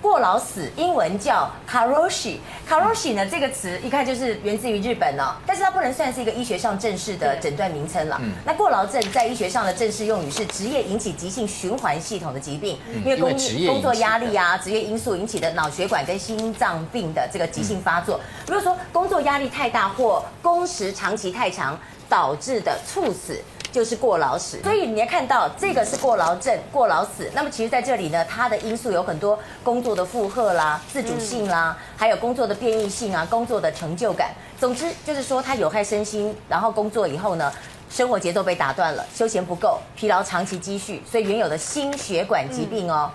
过劳死，英文叫 karoshi。karoshi 呢，这个词一看就是源自于日本哦，但是它不能算是一个医学上正式的诊断名称了。嗯，那过劳症在医学上的正式用语是职业引起急性循环系统的疾病，因为工工作压力啊，职业因素引起的脑血管跟心脏病的这个急性发作。如果说工作压力太大或工时长期太长导致的猝死。就是过劳死，所以你要看到这个是过劳症、过劳死。那么其实在这里呢，它的因素有很多，工作的负荷啦、自主性啦，还有工作的变异性啊、工作的成就感。总之就是说，它有害身心。然后工作以后呢，生活节奏被打断了，休闲不够，疲劳长期积蓄，所以原有的心血管疾病哦。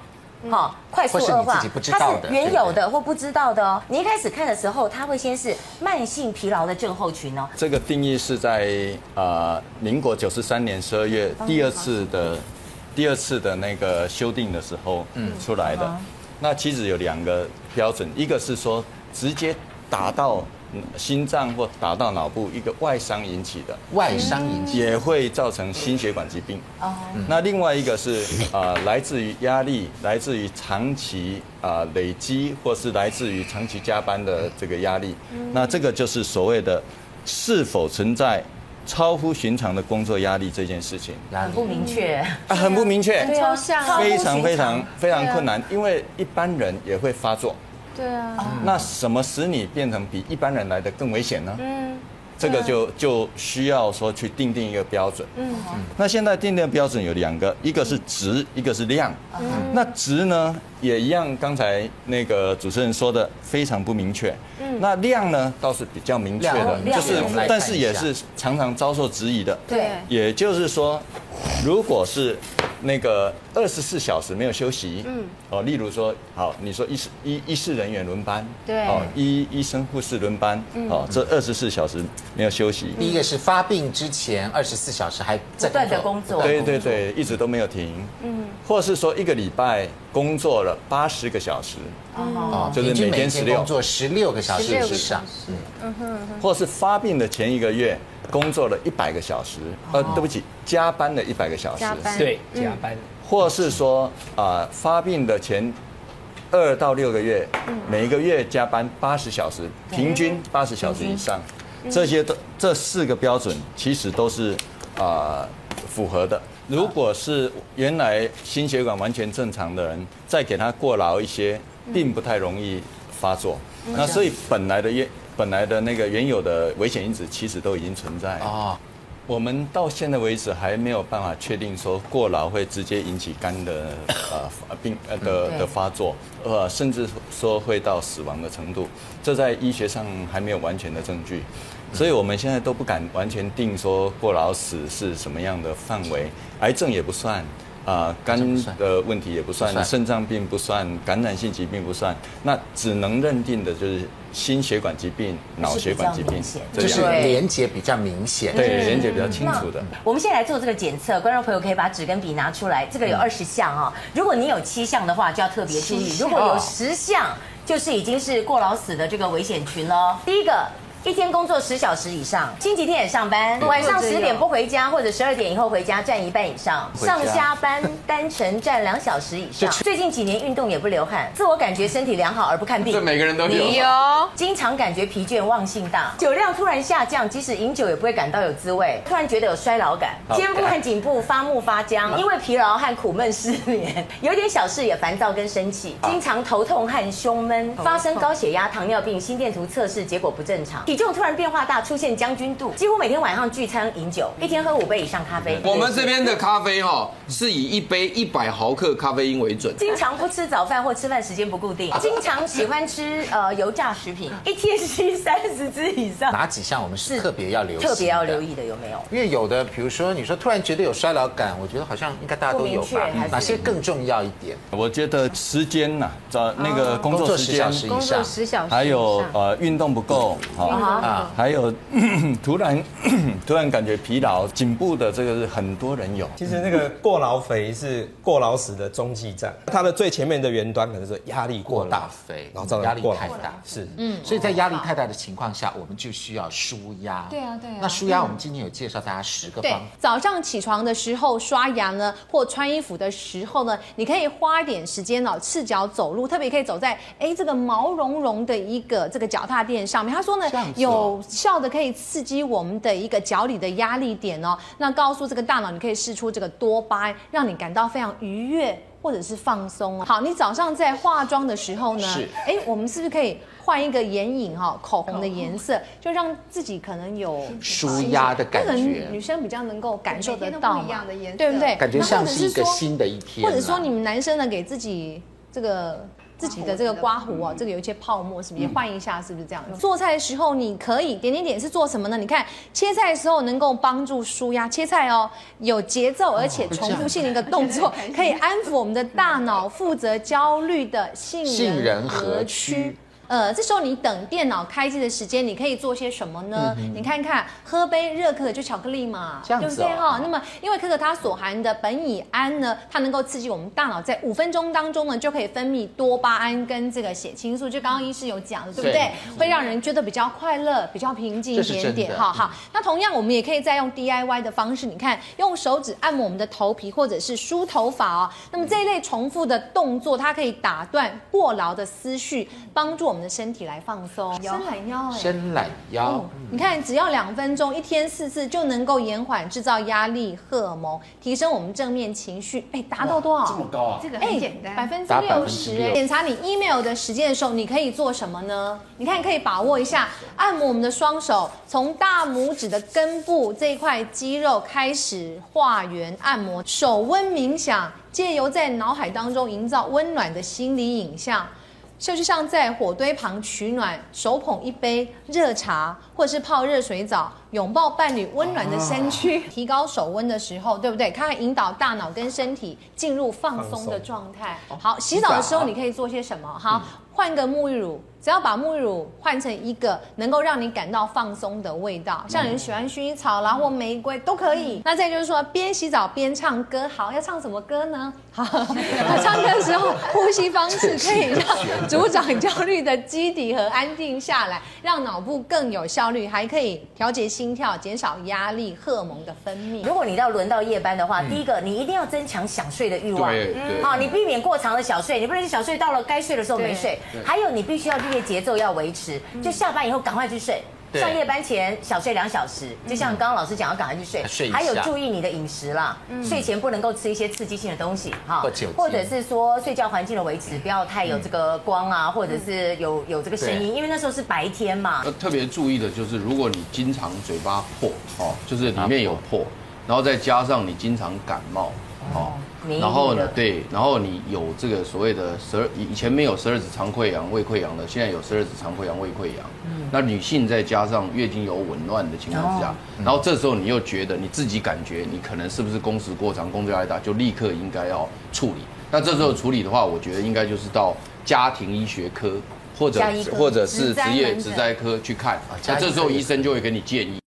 好、哦，快速恶化，它是原有的或不知道的哦。你一开始看的时候，它会先是慢性疲劳的症候群哦。这个定义是在呃民国九十三年十二月第二次的第二次的那个修订的时候嗯出来的。那其实有两个标准，一个是说直接达到。心脏或打到脑部，一个外伤引起的，外伤引起也会造成心血管疾病。哦，那另外一个是啊、呃，来自于压力，来自于长期啊、呃、累积，或是来自于长期加班的这个压力。那这个就是所谓的是否存在超乎寻常的工作压力这件事情。很不明确啊，很不明确，很抽象，非常非常非常困难，因为一般人也会发作。对啊，那什么使你变成比一般人来的更危险呢？嗯，这个就就需要说去定定一个标准。嗯，那现在定定的标准有两个，一个是值，一个是量。嗯，那值呢也一样，刚才那个主持人说的非常不明确。嗯，那量呢倒是比较明确的，就是但是也是常常遭受质疑的。对，也就是说，如果是。那个二十四小时没有休息，嗯，哦，例如说，好，你说医师医医事人员轮班，对，哦，医医生护士轮班，哦，这二十四小时没有休息。第一个是发病之前二十四小时还在不断的工作，对对对，一直都没有停，嗯，或是说一个礼拜工作了八十个小时，哦，就是每天十六工作十六个小时以上，嗯。哼，或是发病的前一个月。工作了一百个小时，呃，对不起，加班了一百个小时，对，加班，或是说啊、呃，发病的前二到六个月，每一个月加班八十小时，平均八十小时以上，这些都这四个标准其实都是啊、呃、符合的。如果是原来心血管完全正常的人，再给他过劳一些，并不太容易发作。那所以本来的原本来的那个原有的危险因子其实都已经存在。啊，我们到现在为止还没有办法确定说过劳会直接引起肝的呃病呃的的发作，呃甚至说会到死亡的程度，这在医学上还没有完全的证据，所以我们现在都不敢完全定说过劳死是什么样的范围，癌症也不算。啊，肝的问题也不算，肾脏病不算，感染性疾病不算，那只能认定的就是心血管疾病、脑血管疾病，就是连结比较明显，对，连接比较清楚的。我们现在来做这个检测，观众朋友可以把纸跟笔拿出来，这个有二十项啊，如果你有七项的话，就要特别注意；如果有十项，就是已经是过劳死的这个危险群喽。第一个。一天工作十小时以上，星期天也上班，晚上十点不回家或者十二点以后回家占一半以上，上下班单程占两小时以上。最近几年运动也不流汗，自我感觉身体良好而不看病，这每个人都有。你有，经常感觉疲倦、忘性大，酒量突然下降，即使饮酒也不会感到有滋味，突然觉得有衰老感，肩部和颈部发木发僵，因为疲劳和苦闷失眠，有点小事也烦躁跟生气，经常头痛和胸闷，发生高血压、糖尿病，心电图测试结果不正常。体重突然变化大，出现将军肚，几乎每天晚上聚餐饮酒，一天喝五杯以上咖啡。我们这边的咖啡哈，是以一杯一百毫克咖啡因为准。经常不吃早饭或吃饭时间不固定，经常喜欢吃呃油炸食品，一天吸三十支以上。哪几项我们是特别要留意？特别要留意的有没有？因为有的，比如说你说突然觉得有衰老感，我觉得好像应该大家都有吧？哪些更重要一点？我觉得时间呐，找那个工作时间工作十小时以上，还有呃运动不够，好。啊，还有 突然 突然感觉疲劳、颈部的这个是很多人有。其实那个过劳肥是过劳死的中继站，它的最前面的元端可能是压力过大肥，然后造成压力太大。是，嗯，所以在压力太大的情况下，我们就需要舒压。对啊，对啊。那舒压，我们今天有介绍大家十个方法。早上起床的时候刷牙呢，或穿衣服的时候呢，你可以花一点时间哦，赤脚走路，特别可以走在哎这个毛茸茸的一个这个脚踏垫上面。他说呢，有效的可以刺激我们的一个脚里的压力点哦，那告诉这个大脑，你可以释出这个多巴胺，让你感到非常愉悦或者是放松哦。好，你早上在化妆的时候呢，是，哎，我们是不是可以换一个眼影哈，口红的颜色，就让自己可能有舒压的感觉。女生比较能够感受得到一样的颜色，对不对？感觉像是一个新的一天。或者说你们男生呢，给自己这个。自己的这个刮胡哦，这个有一些泡沫，是不是也换一下？是不是这样？嗯、做菜的时候你可以点点点是做什么呢？你看切菜的时候能够帮助舒压，切菜哦有节奏而且重复性的一个动作，可以安抚我们的大脑，负责焦虑的杏仁核区。呃，这时候你等电脑开机的时间，你可以做些什么呢？嗯、你看看，喝杯热可可就巧克力嘛，这样子、哦、对不对哈？那么，因为可可它所含的苯乙胺呢，它能够刺激我们大脑在五分钟当中呢，就可以分泌多巴胺跟这个血清素，就刚刚医师有讲的，对不对？会让人觉得比较快乐，比较平静一点点。哈好。那同样，我们也可以再用 DIY 的方式，你看，用手指按摩我们的头皮，或者是梳头发哦。那么这一类重复的动作，它可以打断过劳的思绪，帮助我们。我们的身体来放松，伸懒腰，伸懒腰。你看，只要两分钟，一天四次，就能够延缓制造压力荷尔蒙，提升我们正面情绪。哎，达到多少？这么高啊！这个很简单，百分之六十。检查你 email 的时间的时候，你可以做什么呢？你看，可以把握一下，按摩我们的双手，从大拇指的根部这一块肌肉开始画圆按摩，手温冥想，借由在脑海当中营造温暖的心理影像。就像在火堆旁取暖，手捧一杯热茶，或者是泡热水澡，拥抱伴侣温暖的身躯，提高手温的时候，对不对？它会引导大脑跟身体进入放松的状态。好，洗澡的时候你可以做些什么？好。换个沐浴乳，只要把沐浴乳换成一个能够让你感到放松的味道，像你喜欢薰衣草啦或玫瑰都可以。那再就是说，边洗澡边唱歌，好，要唱什么歌呢？好，唱歌的时候呼吸方式可以让助长焦虑的基底和安定下来，让脑部更有效率，还可以调节心跳，减少压力荷尔蒙的分泌。如果你到轮到夜班的话，第一个你一定要增强想睡的欲望，好，你避免过长的小睡，你不能小睡到了该睡的时候没睡。还有，你必须要日夜节奏要维持，就下班以后赶快去睡，上夜班前小睡两小时，就像刚刚老师讲，要赶快去睡。还有注意你的饮食啦，睡前不能够吃一些刺激性的东西哈，或者是说睡觉环境的维持不要太有这个光啊，或者是有有这个声音，因为那时候是白天嘛。特别注意的就是，如果你经常嘴巴破哦，就是里面有破，然后再加上你经常感冒哦。然后呢？对，然后你有这个所谓的十二，以前没有十二指肠溃疡、胃溃疡的，现在有十二指肠溃疡、胃溃疡。嗯。那女性再加上月经有紊乱的情况之下，然后这时候你又觉得你自己感觉你可能是不是工时过长、工作压力大，就立刻应该要处理。那这时候处理的话，我觉得应该就是到家庭医学科或者或者是职业职灾科去看。那这时候医生就会给你建议。